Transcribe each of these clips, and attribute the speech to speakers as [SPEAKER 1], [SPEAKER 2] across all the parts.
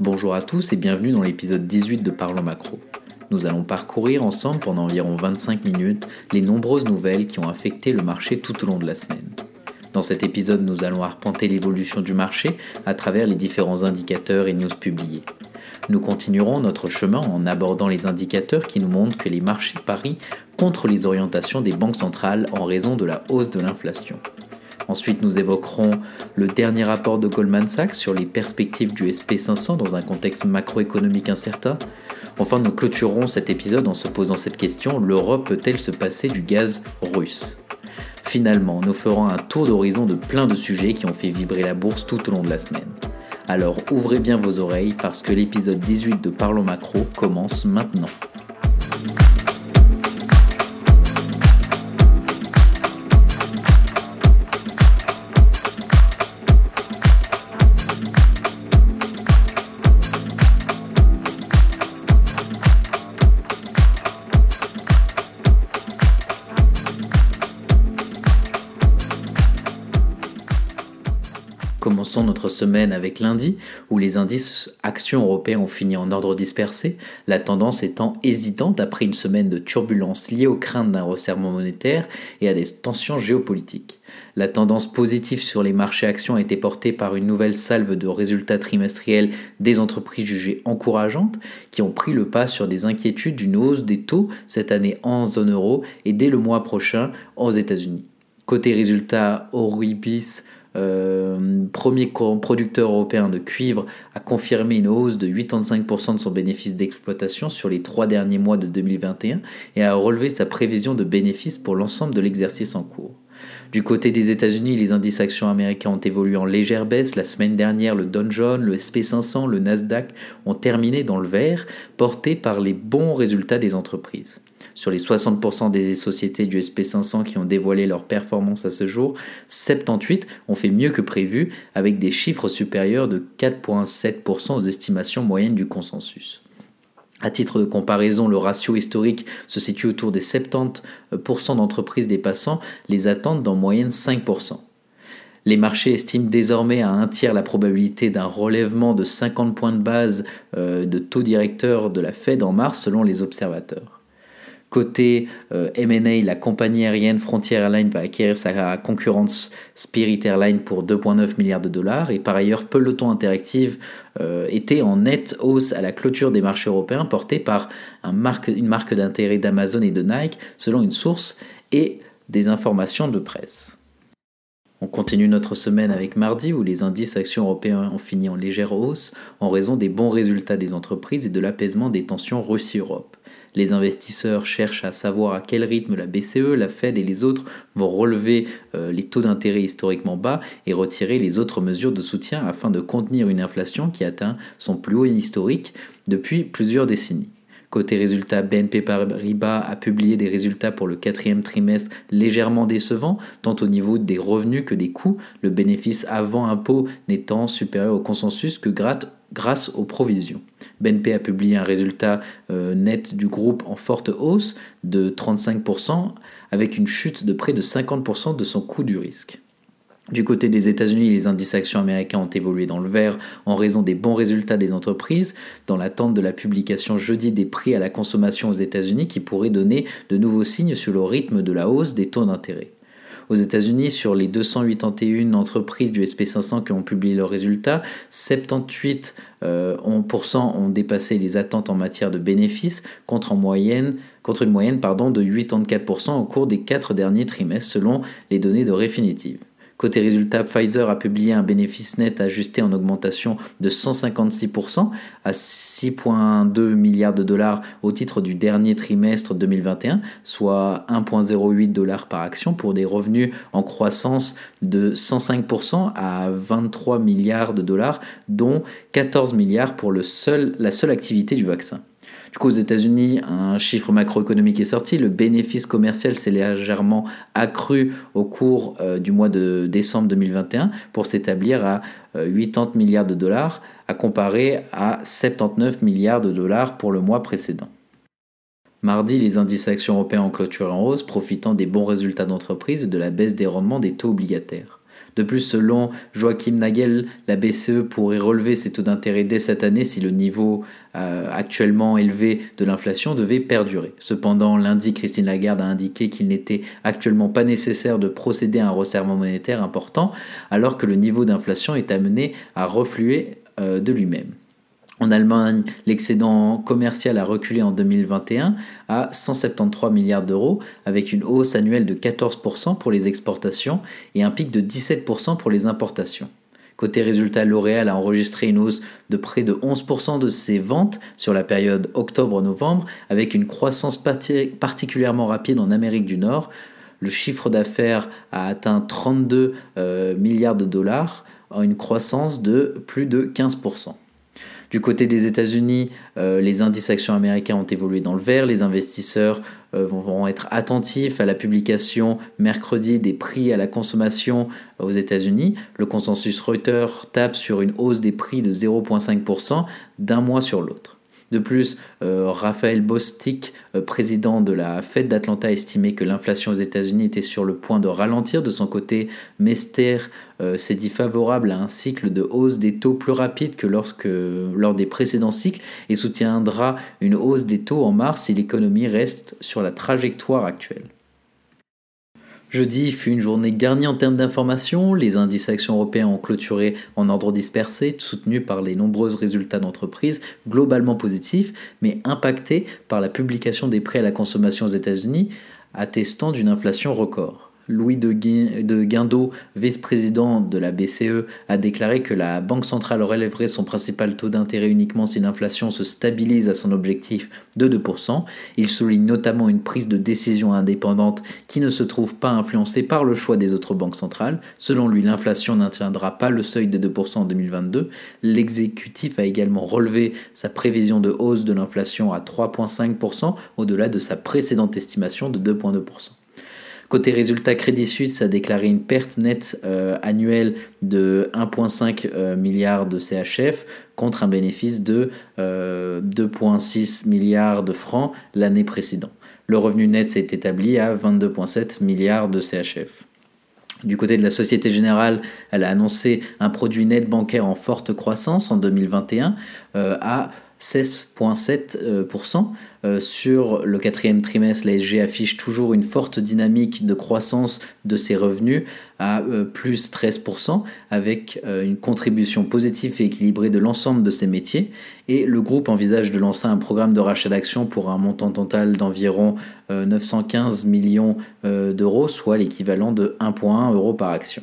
[SPEAKER 1] Bonjour à tous et bienvenue dans l'épisode 18 de Parlons Macro. Nous allons parcourir ensemble pendant environ 25 minutes les nombreuses nouvelles qui ont affecté le marché tout au long de la semaine. Dans cet épisode, nous allons arpenter l'évolution du marché à travers les différents indicateurs et news publiés. Nous continuerons notre chemin en abordant les indicateurs qui nous montrent que les marchés parient contre les orientations des banques centrales en raison de la hausse de l'inflation. Ensuite, nous évoquerons le dernier rapport de Goldman Sachs sur les perspectives du SP500 dans un contexte macroéconomique incertain. Enfin, nous clôturerons cet épisode en se posant cette question, l'Europe peut-elle se passer du gaz russe? Finalement, nous ferons un tour d'horizon de plein de sujets qui ont fait vibrer la bourse tout au long de la semaine. Alors ouvrez bien vos oreilles parce que l'épisode 18 de Parlons Macro commence maintenant. Notre semaine avec lundi, où les indices actions européens ont fini en ordre dispersé, la tendance étant hésitante après une semaine de turbulences liées aux craintes d'un resserrement monétaire et à des tensions géopolitiques. La tendance positive sur les marchés actions a été portée par une nouvelle salve de résultats trimestriels des entreprises jugées encourageantes, qui ont pris le pas sur des inquiétudes d'une hausse des taux cette année en zone euro et dès le mois prochain aux États-Unis. Côté résultats, Oribis euh, premier producteur européen de cuivre, a confirmé une hausse de 85% de son bénéfice d'exploitation sur les trois derniers mois de 2021 et a relevé sa prévision de bénéfices pour l'ensemble de l'exercice en cours. Du côté des États-Unis, les indices actions américains ont évolué en légère baisse. La semaine dernière, le Dow Jones, le SP500, le Nasdaq ont terminé dans le vert, portés par les bons résultats des entreprises. Sur les 60% des sociétés du SP500 qui ont dévoilé leur performance à ce jour, 78 ont fait mieux que prévu, avec des chiffres supérieurs de 4,7% aux estimations moyennes du consensus. À titre de comparaison, le ratio historique se situe autour des 70% d'entreprises dépassant les attentes d'en moyenne 5%. Les marchés estiment désormais à un tiers la probabilité d'un relèvement de 50 points de base euh, de taux directeur de la Fed en mars selon les observateurs. Côté euh, M&A, la compagnie aérienne Frontier Airlines va acquérir sa concurrence Spirit Airlines pour 2,9 milliards de dollars. Et par ailleurs, Peloton Interactive euh, était en nette hausse à la clôture des marchés européens, portée par une marque d'intérêt d'Amazon et de Nike, selon une source et des informations de presse. On continue notre semaine avec mardi où les indices actions européens ont fini en légère hausse en raison des bons résultats des entreprises et de l'apaisement des tensions Russie-Europe. Les investisseurs cherchent à savoir à quel rythme la BCE, la Fed et les autres vont relever euh, les taux d'intérêt historiquement bas et retirer les autres mesures de soutien afin de contenir une inflation qui atteint son plus haut historique depuis plusieurs décennies. Côté résultats, BNP Paribas a publié des résultats pour le quatrième trimestre légèrement décevants, tant au niveau des revenus que des coûts, le bénéfice avant impôt n'étant supérieur au consensus que grâce aux provisions. BNP a publié un résultat euh, net du groupe en forte hausse de 35%, avec une chute de près de 50% de son coût du risque. Du côté des États-Unis, les indices actions américains ont évolué dans le vert en raison des bons résultats des entreprises, dans l'attente de la publication jeudi des prix à la consommation aux États-Unis qui pourraient donner de nouveaux signes sur le rythme de la hausse des taux d'intérêt. Aux États-Unis, sur les 281 entreprises du SP500 qui ont publié leurs résultats, 78% euh, ont dépassé les attentes en matière de bénéfices contre, une moyenne de 84% au cours des quatre derniers trimestres selon les données de Refinitiv. Côté résultat, Pfizer a publié un bénéfice net ajusté en augmentation de 156% à 6,2 milliards de dollars au titre du dernier trimestre 2021, soit 1,08 dollars par action pour des revenus en croissance de 105% à 23 milliards de dollars, dont 14 milliards pour la seule activité du vaccin. Du coup, aux États-Unis, un chiffre macroéconomique est sorti. Le bénéfice commercial s'est légèrement accru au cours euh, du mois de décembre 2021 pour s'établir à 80 euh, milliards de dollars, à comparer à 79 milliards de dollars pour le mois précédent. Mardi, les indices actions européens ont clôturé en hausse, profitant des bons résultats d'entreprise et de la baisse des rendements des taux obligataires. De plus, selon Joachim Nagel, la BCE pourrait relever ses taux d'intérêt dès cette année si le niveau euh, actuellement élevé de l'inflation devait perdurer. Cependant, lundi, Christine Lagarde a indiqué qu'il n'était actuellement pas nécessaire de procéder à un resserrement monétaire important alors que le niveau d'inflation est amené à refluer euh, de lui-même. En Allemagne, l'excédent commercial a reculé en 2021 à 173 milliards d'euros, avec une hausse annuelle de 14% pour les exportations et un pic de 17% pour les importations. Côté résultat, L'Oréal a enregistré une hausse de près de 11% de ses ventes sur la période octobre-novembre, avec une croissance particulièrement rapide en Amérique du Nord. Le chiffre d'affaires a atteint 32 euh, milliards de dollars, une croissance de plus de 15%. Du côté des États-Unis, euh, les indices actions américains ont évolué dans le vert. Les investisseurs euh, vont, être attentifs à la publication mercredi des prix à la consommation aux États-Unis. Le consensus Reuters tape sur une hausse des prix de 0,5% d'un mois sur l'autre. De plus, euh, Raphaël Bostic, euh, président de la Fed d'Atlanta, a estimé que l'inflation aux États-Unis était sur le point de ralentir. De son côté, Mester euh, s'est dit favorable à un cycle de hausse des taux plus rapide que lors des précédents cycles et soutiendra une hausse des taux en mars si l'économie reste sur la trajectoire actuelle. Jeudi fut une journée garnie en termes d'informations. Les indices actions européens ont clôturé en ordre dispersé, soutenus par les nombreux résultats d'entreprises globalement positifs, mais impactés par la publication des prêts à la consommation aux États-Unis, attestant d'une inflation record. Louis de Guindos, vice-président de la BCE, a déclaré que la Banque centrale relèverait son principal taux d'intérêt uniquement si l'inflation se stabilise à son objectif de 2%. Il souligne notamment une prise de décision indépendante qui ne se trouve pas influencée par le choix des autres banques centrales. Selon lui, l'inflation n'atteindra pas le seuil des 2% en 2022. L'exécutif a également relevé sa prévision de hausse de l'inflation à 3,5% au-delà de sa précédente estimation de 2,2%. Côté résultat, Crédit Suisse a déclaré une perte nette euh, annuelle de 1,5 euh, milliard de CHF contre un bénéfice de 2,6 euh, milliards de francs l'année précédente. Le revenu net s'est établi à 22,7 milliards de CHF. Du côté de la Société Générale, elle a annoncé un produit net bancaire en forte croissance en 2021 à 16,7%. Euh, sur le quatrième trimestre, la SG affiche toujours une forte dynamique de croissance de ses revenus à euh, plus 13%, avec euh, une contribution positive et équilibrée de l'ensemble de ses métiers. Et le groupe envisage de lancer un programme de rachat d'actions pour un montant total d'environ 915 millions d'euros, soit l'équivalent de 1,1 euro par action.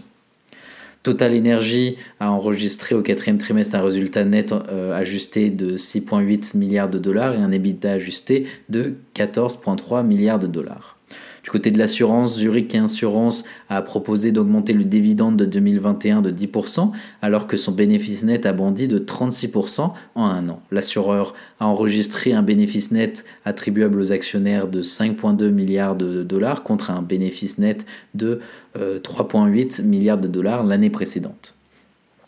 [SPEAKER 1] Total Energy a enregistré au quatrième trimestre un résultat net euh, ajusté de 6,8 milliards de dollars et un EBITDA ajusté de 14,3 milliards de dollars. Du côté de l'assurance, Zurich Insurance a proposé d'augmenter le dividende de 2021 de 10%, alors que son bénéfice net a bondi de 36% en un an. L'assureur a enregistré un bénéfice net attribuable aux actionnaires de 5,2 milliards de dollars contre un bénéfice net de 3,8 euh, milliards de dollars l'année précédente.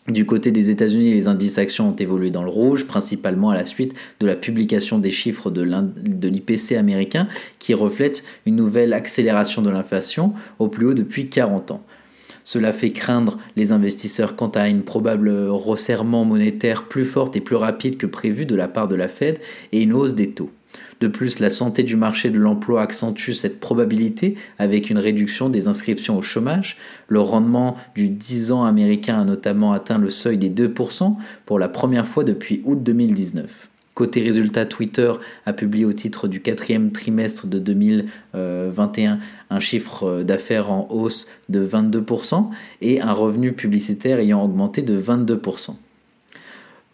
[SPEAKER 1] Du côté des États-Unis, les indices actions ont évolué dans le rouge, principalement à la suite de la publication des chiffres de l'IPC américain qui reflètent une nouvelle accélération de l'inflation au plus haut depuis 40 ans. Cela fait craindre les investisseurs quant à une probable resserrement monétaire plus forte et plus rapide que prévu de la part de la Fed et une hausse des taux. De plus, la santé du marché de l'emploi accentue cette probabilité avec une réduction des inscriptions au chômage. Le rendement du 10 ans américain a notamment atteint le seuil des 2% pour la première fois depuis août 2019. Côté résultat, Twitter a publié au titre du quatrième trimestre de 2021 un chiffre d'affaires en hausse de 22% et un revenu publicitaire ayant augmenté de 22%.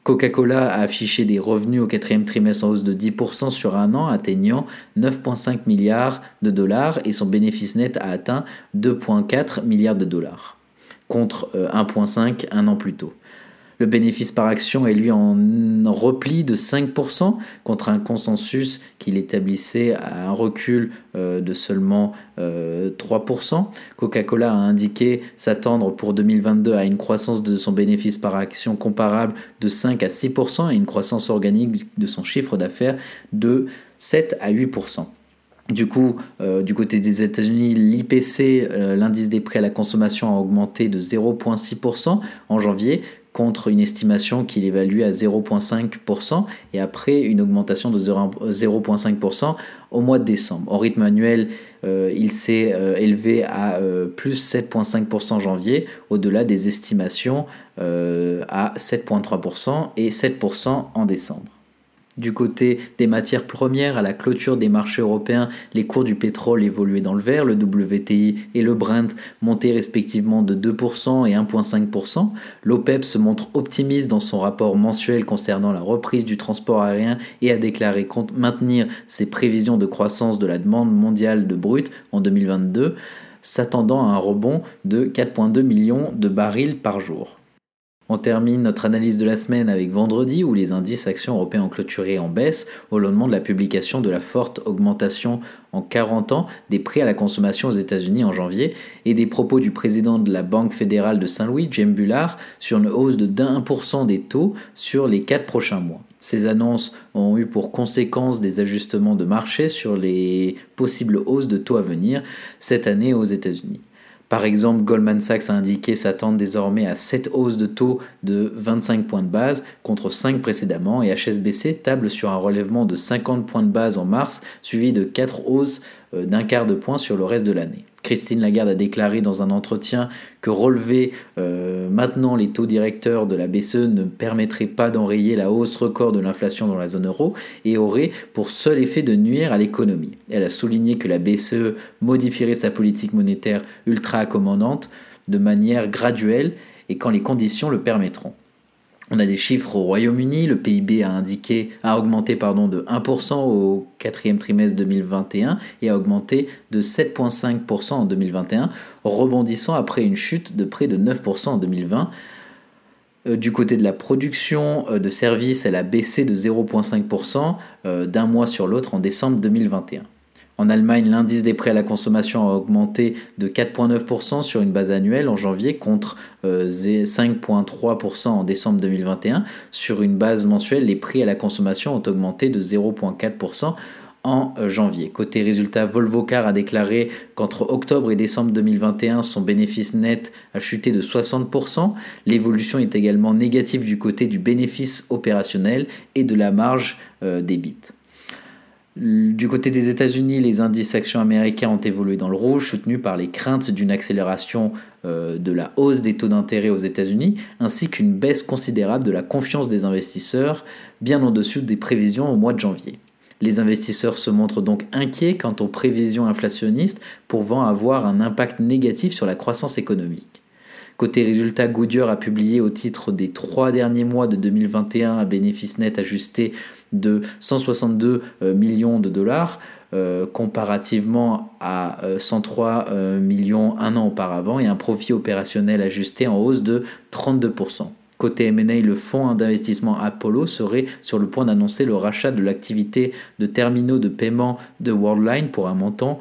[SPEAKER 1] Coca-Cola a affiché des revenus au quatrième trimestre en hausse de 10% sur un an, atteignant 9,5 milliards de dollars et son bénéfice net a atteint 2,4 milliards de dollars, contre 1,5 euh, un an plus tôt. Le bénéfice par action est lui en repli de 5% contre un consensus qu'il établissait à un recul euh, de seulement 3%. Euh, Coca-Cola a indiqué s'attendre pour 2022 à une croissance de son bénéfice par action comparable de 5 à 6% et une croissance organique de son chiffre d'affaires de 7 à 8%. Du coup, euh, du côté des États-Unis, l'IPC, l'indice des prix à la consommation, a augmenté de 0,6% en janvier, contre une estimation qu'il évalue à 0,5% et après une augmentation de 0,5% au mois de décembre. En rythme annuel, euh, il s'est élevé à plus 7,5% en janvier, au-delà des estimations à 7,3% et 7% en décembre. Du côté des matières premières, à la clôture des marchés européens, les cours du pétrole évoluaient dans le vert, le WTI et le Brent montaient respectivement de 2% et 1,5%. L'OPEP se montre optimiste dans son rapport mensuel concernant la reprise du transport aérien et a déclaré maintenir ses prévisions de croissance de la demande mondiale de brut en 2022, s'attendant à un rebond de 4,2 millions de barils par jour. On termine notre analyse de la semaine avec vendredi où les indices actions européens ont clôturé en baisse au lendemain de la publication de la forte augmentation en 40 ans des prix à la consommation aux États-Unis en janvier et des propos du président de la Banque fédérale de Saint-Louis, James Bullard, sur une hausse de 1% des taux sur les 4 prochains mois. Ces annonces ont eu pour conséquence des ajustements de marché sur les possibles hausses de taux à venir cette année aux États-Unis. Par exemple, Goldman Sachs a indiqué s'attendre désormais à 7 hausses de taux de 25 points de base contre 5 précédemment et HSBC table sur un relèvement de 50 points de base en mars suivi de 4 hausses euh, d'un quart de point sur le reste de l'année. Christine Lagarde a déclaré dans un entretien que relever euh, maintenant les taux directeurs de la BCE ne permettrait pas d'enrayer la hausse record de l'inflation dans la zone euro et aurait pour seul effet de nuire à l'économie. Elle a souligné que la BCE modifierait sa politique monétaire ultra accommodante de manière graduelle et quand les conditions le permettront. On a des chiffres au Royaume-Uni, le PIB a, indiqué, a augmenté pardon, de 1% au quatrième trimestre 2021 et a augmenté de 7,5% en 2021, rebondissant après une chute de près de 9% en 2020. Euh, du côté de la production euh, de services, elle a baissé de 0,5% euh, d'un mois sur l'autre en décembre 2021. En Allemagne, l'indice des prix à la consommation a augmenté de 4,9% sur une base annuelle en janvier contre 5,3% euh, en décembre 2021. Sur une base mensuelle, les prix à la consommation ont augmenté de 0,4% en euh, janvier. Côté résultat, Volvo Car a déclaré qu'entre octobre et décembre 2021, son bénéfice net a chuté de 60%. L'évolution est également négative du côté du bénéfice opérationnel et de la marge euh, débit. Du côté des États-Unis, les indices actions américains ont évolué dans le rouge, soutenus par les craintes d'une accélération euh, de la hausse des taux d'intérêt aux États-Unis, ainsi qu'une baisse considérable de la confiance des investisseurs, bien au-dessus des prévisions au mois de janvier. Les investisseurs se montrent donc inquiets quant aux prévisions inflationnistes pouvant avoir un impact négatif sur la croissance économique. Côté résultat, Goodyear a publié au titre des trois derniers mois de 2021 un bénéfice net ajusté de 162 euh, millions de dollars. Euh, comparativement à 103 euh, millions un an auparavant et un profit opérationnel ajusté en hausse de 32%. Côté M&A, le fonds d'investissement Apollo serait sur le point d'annoncer le rachat de l'activité de terminaux de paiement de Worldline pour un montant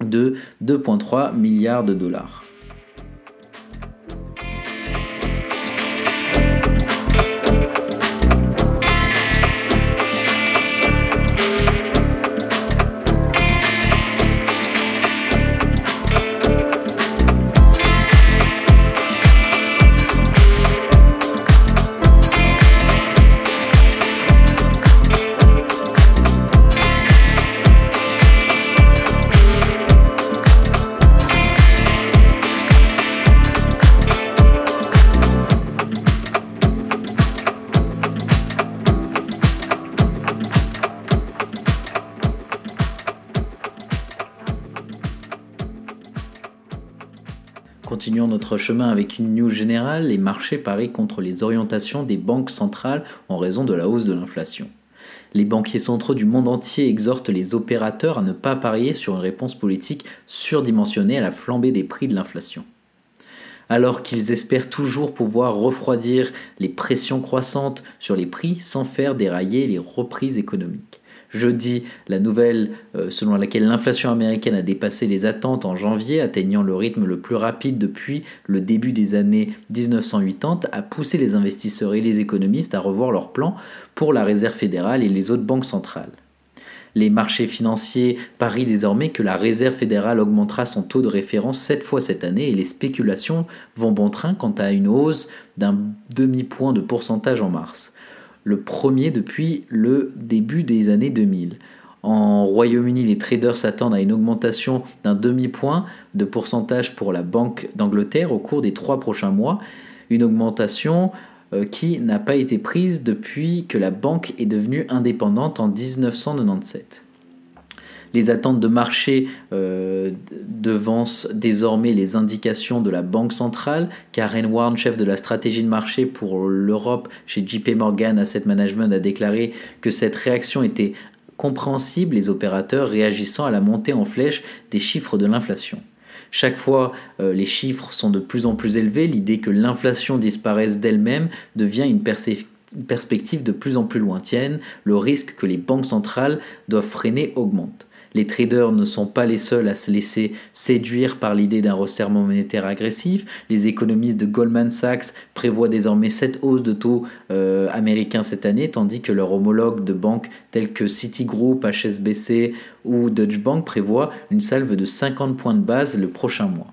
[SPEAKER 1] de 2,3 milliards de dollars. Chemin avec une news générale. Les marchés parient contre les orientations des banques centrales en raison de la hausse de l'inflation. Les banquiers centraux du monde entier exhortent les opérateurs à ne pas parier sur une réponse politique surdimensionnée à la flambée des prix de l'inflation. Alors qu'ils espèrent toujours pouvoir refroidir les pressions croissantes sur les prix sans faire dérailler les reprises économiques. Jeudi, la nouvelle euh, selon laquelle l'inflation américaine a dépassé les attentes en janvier, atteignant le rythme le plus rapide depuis le début des années 1980, a poussé les investisseurs et les économistes à revoir leurs plans pour la Réserve fédérale et les autres banques centrales. Les marchés financiers parient désormais que la Réserve fédérale augmentera son taux de référence sept fois cette année et les spéculations vont bon train quant à une hausse d'un demi-point de pourcentage en mars, le premier depuis le début des années 2000. En Royaume-Uni, les traders s'attendent à une augmentation d'un demi-point de pourcentage pour la Banque d'Angleterre au cours des trois prochains mois, une augmentation euh, qui n'a pas été prise depuis que la banque est devenue indépendante en 1997. Les attentes de marché euh, devancent désormais les indications de la Banque centrale. Karen Warren, chef de la stratégie de marché pour l'Europe chez JP Morgan Asset Management, a déclaré que cette réaction était compréhensible, les opérateurs réagissant à la montée en flèche des chiffres de l'inflation. Chaque fois, euh, les chiffres sont de plus en plus élevés, l'idée que l'inflation disparaisse d'elle-même devient une perspective de plus en plus lointaine, le risque que les banques centrales doivent freiner augmente. Les traders ne sont pas les seuls à se laisser séduire par l'idée d'un resserrement monétaire agressif. Les économistes de Goldman Sachs prévoient désormais cette hausse de taux euh, américains cette année, tandis que leurs homologues de banques tels que Citigroup, HSBC ou Deutsche Bank prévoient une salve de 50 points de base le prochain mois.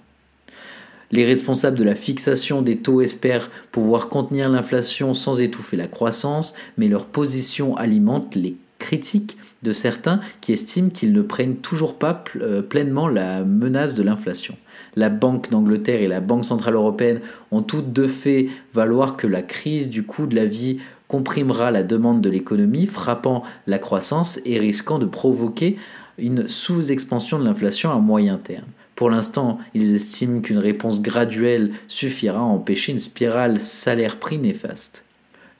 [SPEAKER 1] Les responsables de la fixation des taux espèrent pouvoir contenir l'inflation sans étouffer la croissance, mais leur position alimente les critiques de certains qui estiment qu'ils ne prennent toujours pas euh, pleinement la menace de l'inflation. La Banque d'Angleterre et la Banque centrale européenne ont toutes deux fait valoir que la crise du coût de la vie comprimera la demande de l'économie, frappant la croissance et risquant de provoquer une sous-expansion de l'inflation à moyen terme. Pour l'instant, ils estiment qu'une réponse graduelle suffira à empêcher une spirale salaire-prix néfaste.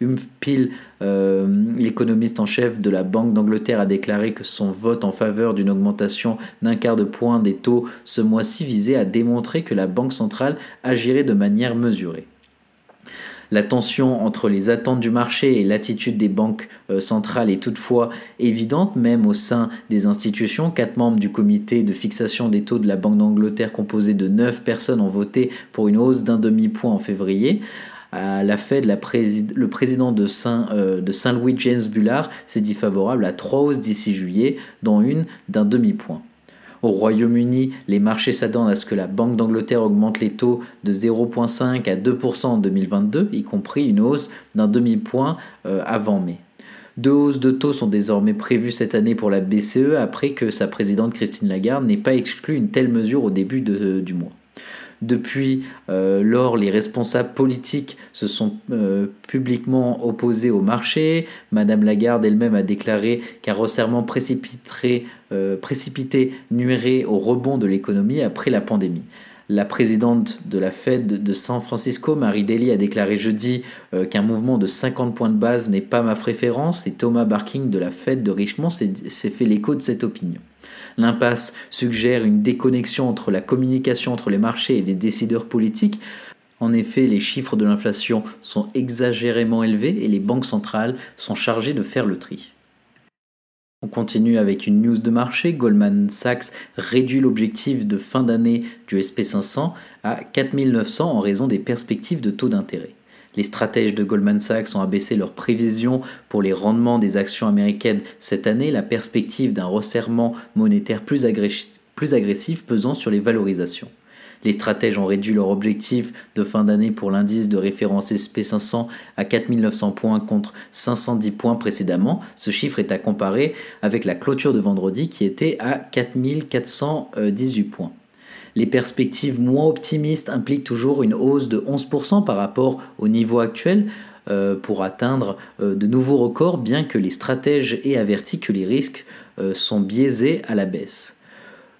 [SPEAKER 1] Humpil, euh, l'économiste en chef de la Banque d'Angleterre, a déclaré que son vote en faveur d'une augmentation d'un quart de point des taux ce mois-ci visait à démontrer que la Banque centrale agirait de manière mesurée. La tension entre les attentes du marché et l'attitude des banques euh, centrales est toutefois évidente, même au sein des institutions. Quatre membres du comité de fixation des taux de la Banque d'Angleterre, composé de neuf personnes, ont voté pour une hausse d'un demi-point en février. À la Fed, le président de euh, Saint-Louis, James Bullard, s'est dit favorable à trois hausses d'ici juillet, dont une d'un demi-point. Au Royaume-Uni, les marchés s'attendent à ce que la Banque d'Angleterre augmente les taux de 0,5 à 2% en 2022, y compris une hausse d'un demi-point euh, avant mai. Deux hausses de taux sont désormais prévues cette année pour la BCE après que sa présidente Christine Lagarde n'ait pas exclu une telle mesure au début du mois. Depuis euh, lors, les responsables politiques se sont euh, publiquement opposés au marché. Madame Lagarde elle-même a déclaré qu'un resserrement euh, précipité nuirait au rebond de l'économie après la pandémie. La présidente de la Fed de San Francisco, Marie Daly, a déclaré jeudi qu'un mouvement de 50 points de base n'est pas ma préférence et Thomas Barking de la Fed de Richmond s'est fait l'écho de cette opinion. L'impasse suggère une déconnexion entre la communication entre les marchés et les décideurs politiques. En effet, les chiffres de l'inflation sont exagérément élevés et les banques centrales sont chargées de faire le tri. On continue avec une news de marché. Goldman Sachs réduit l'objectif de fin d'année du SP500 à 4900 en raison des perspectives de taux d'intérêt. Les stratèges de Goldman Sachs ont abaissé leurs prévisions pour les rendements des actions américaines cette année, la perspective d'un resserrement monétaire plus, agressif pesant sur les valorisations. Les stratèges ont réduit leur objectif de fin d'année pour l'indice de référence SP500 à 4900 points contre 510 points précédemment. Ce chiffre est à comparer avec la clôture de vendredi qui était à 4418 points. Les perspectives moins optimistes impliquent toujours une hausse de 11% par rapport au niveau actuel euh, pour atteindre euh, de nouveaux records, bien que les stratèges aient averti que les risques euh, sont biaisés à la baisse.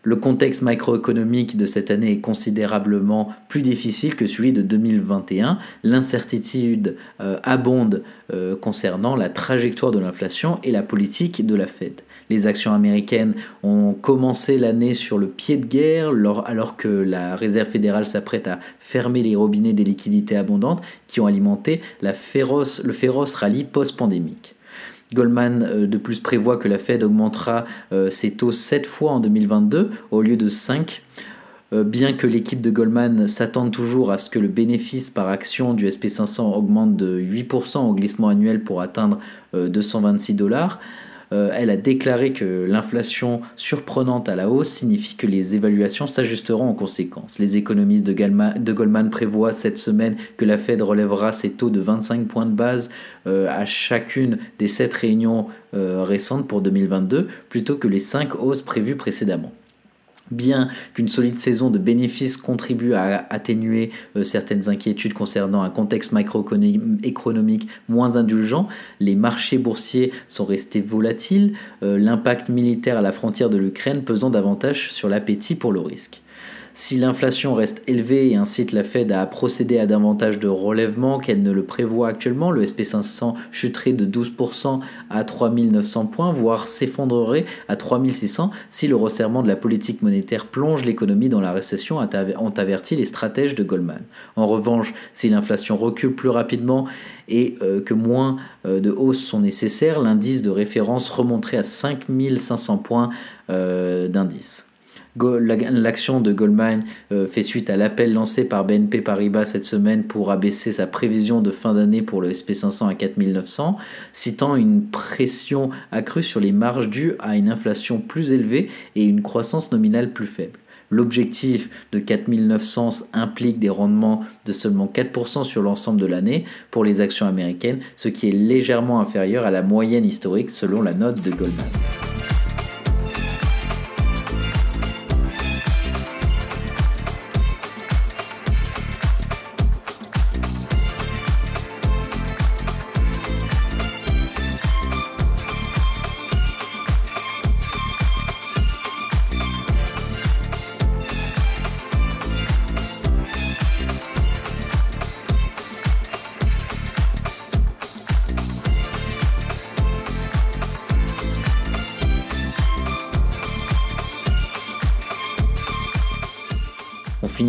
[SPEAKER 1] Le contexte macroéconomique de cette année est considérablement plus difficile que celui de 2021. L'incertitude abonde concernant la trajectoire de l'inflation et la politique de la Fed. Les actions américaines ont commencé l'année sur le pied de guerre alors que la Réserve fédérale s'apprête à fermer les robinets des liquidités abondantes qui ont alimenté le féroce rallye post-pandémique. Goldman euh, de plus prévoit que la Fed augmentera euh, ses taux 7 fois en 2022 au lieu de 5 euh, bien que l'équipe de Goldman s'attende toujours à ce que le bénéfice par action du SP500 augmente de 8% au glissement annuel pour atteindre 226 dollars, euh, elle a déclaré que l'inflation surprenante à la hausse signifie que les évaluations s'ajusteront en conséquence. Les économistes de, Goldman prévoient cette semaine que la Fed relèvera ses taux de 25 points de base euh, à chacune des 7 réunions récentes pour 2022 plutôt que les 5 hausses prévues précédemment. Bien qu'une solide saison de bénéfices contribue à atténuer euh, certaines inquiétudes concernant un contexte macroéconomique moins indulgent, les marchés boursiers sont restés volatiles, euh, l'impact militaire à la frontière de l'Ukraine pesant davantage sur l'appétit pour le risque. Si l'inflation reste élevée et incite la Fed à procéder à davantage de relèvements qu'elle ne le prévoit actuellement, le SP500 chuterait de 12% à 3900 points, voire s'effondrerait à 3600 si le resserrement de la politique monétaire plonge l'économie dans la récession, ont averti les stratèges de Goldman. En revanche, si l'inflation recule plus rapidement et euh, que moins euh, de hausses sont nécessaires, l'indice de référence remonterait à 5500 points euh, d'indice. L'action de Goldman euh, fait suite à l'appel lancé par BNP Paribas cette semaine pour abaisser sa prévision de fin d'année pour le SP500 à 4900, citant une pression accrue sur les marges dues à une inflation plus élevée et une croissance nominale plus faible. L'objectif de 4900 implique des rendements de seulement 4% sur l'ensemble de l'année pour les actions américaines, ce qui est légèrement inférieur à la moyenne historique selon la note de Goldman.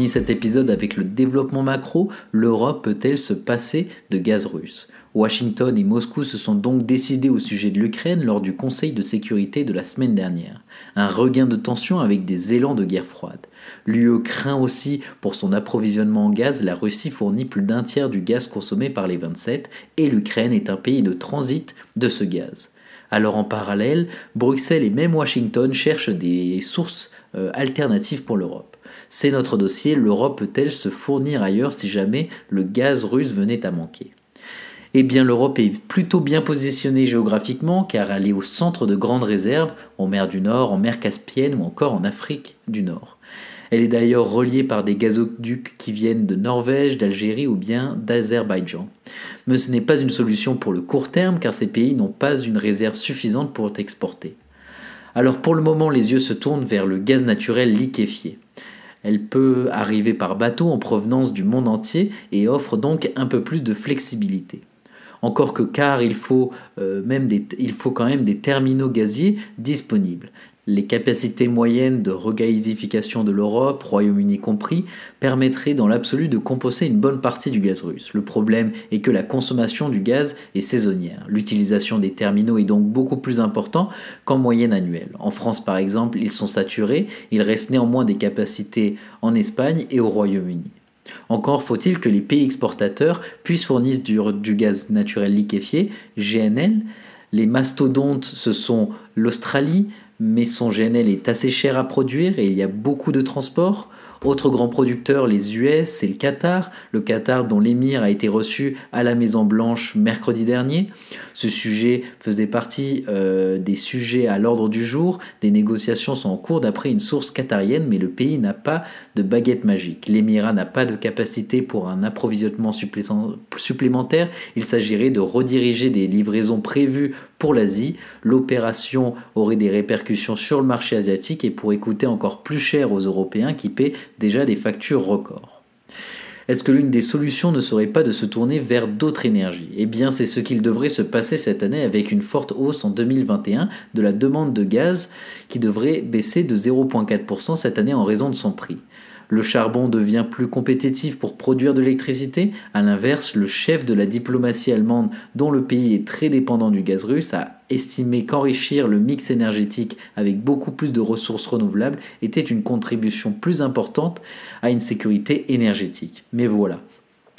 [SPEAKER 1] Cet épisode avec le développement macro. L'Europe peut-elle se passer de gaz russe? Washington et Moscou se sont donc décidés au sujet de l'Ukraine lors du Conseil de sécurité de la semaine dernière. Un regain de tension avec des élans de guerre froide. L'UE craint aussi pour son approvisionnement en gaz, la Russie fournit plus d'un tiers du gaz consommé par les 27 et l'Ukraine est un pays de transit de ce gaz. Alors en parallèle, Bruxelles et même Washington cherchent des sources euh, alternatives pour l'Europe. C'est notre dossier, l'Europe peut-elle se fournir ailleurs si jamais le gaz russe venait à manquer? Eh bien, l'Europe est plutôt bien positionnée géographiquement car elle est au centre de grandes réserves en mer du Nord, en mer Caspienne ou encore en Afrique du Nord. Elle est d'ailleurs reliée par des gazoducs qui viennent de Norvège, d'Algérie ou bien d'Azerbaïdjan. Mais ce n'est pas une solution pour le court terme car ces pays n'ont pas une réserve suffisante pour exporter. Alors pour le moment, les yeux se tournent vers le gaz naturel liquéfié. Elle peut arriver par bateau en provenance du monde entier et offre donc un peu plus de flexibilité. Encore que car il faut, euh, quand même des terminaux gaziers disponibles. Les capacités moyennes de regasification de l'Europe, Royaume-Uni compris, permettraient dans l'absolu de composer une bonne partie du gaz russe. Le problème est que la consommation du gaz est saisonnière. L'utilisation des terminaux est donc beaucoup plus importante qu'en moyenne annuelle. En France par exemple, ils sont saturés, il reste néanmoins des capacités en Espagne et au Royaume-Uni. Encore faut-il que les pays exportateurs puissent fournir du gaz naturel liquéfié, GNL. Les mastodontes, ce sont l'Australie, mais son GNL est assez cher à produire et il y a beaucoup de transport. Autre grand producteur, les US, c'est le Qatar, le Qatar dont l'émir a été reçu à la Maison Blanche mercredi dernier. Ce sujet faisait partie euh, des sujets à l'ordre du jour. Des négociations sont en cours d'après une source qatarienne, mais le pays n'a pas de baguette magique. L'émirat n'a pas de capacité pour un approvisionnement supplémentaire. Il s'agirait de rediriger des livraisons prévues pour l'Asie. L'opération aurait des répercussions sur le marché asiatique et pourrait coûter encore plus cher aux Européens qui paient déjà des factures records. Est-ce que l'une des solutions ne serait pas de se tourner vers d'autres énergies? Eh bien, c'est ce qu'il devrait se passer cette année avec une forte hausse en 2021 de la demande de gaz qui devrait baisser de 0,4% cette année en raison de son prix. Le charbon devient plus compétitif pour produire de l'électricité. A l'inverse, le chef de la diplomatie allemande, dont le pays est très dépendant du gaz russe, a estimé qu'enrichir le mix énergétique avec beaucoup plus de ressources renouvelables était une contribution plus importante à une sécurité énergétique. Mais voilà.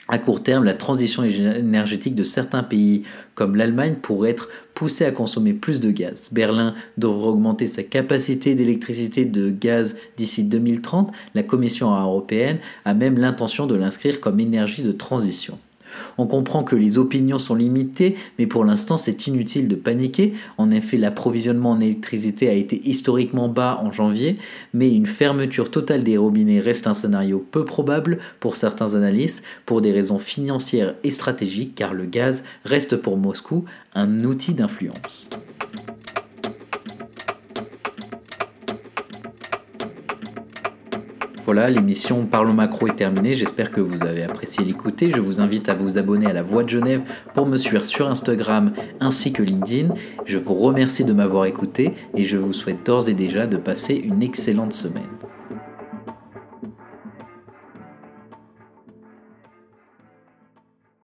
[SPEAKER 1] À court terme, la transition énergétique de certains pays comme l'Allemagne pourrait être poussée à consommer plus de gaz. Berlin devrait augmenter sa capacité d'électricité de gaz d'ici 2030. La Commission européenne a même l'intention de l'inscrire comme énergie de transition. On comprend que les opinions sont limitées, mais pour l'instant c'est inutile de paniquer. En effet, l'approvisionnement en électricité a été historiquement bas en janvier, mais une fermeture totale des robinets reste un scénario peu probable pour certains analystes, pour des raisons financières et stratégiques, car le gaz reste pour Moscou un outil d'influence. Voilà, l'émission Parlons Macro est terminée. J'espère que vous avez apprécié l'écouter. Je vous invite à vous abonner à la Voix de Genève pour me suivre sur Instagram ainsi que LinkedIn. Je vous remercie de m'avoir écouté et je vous souhaite d'ores et déjà de passer une excellente semaine.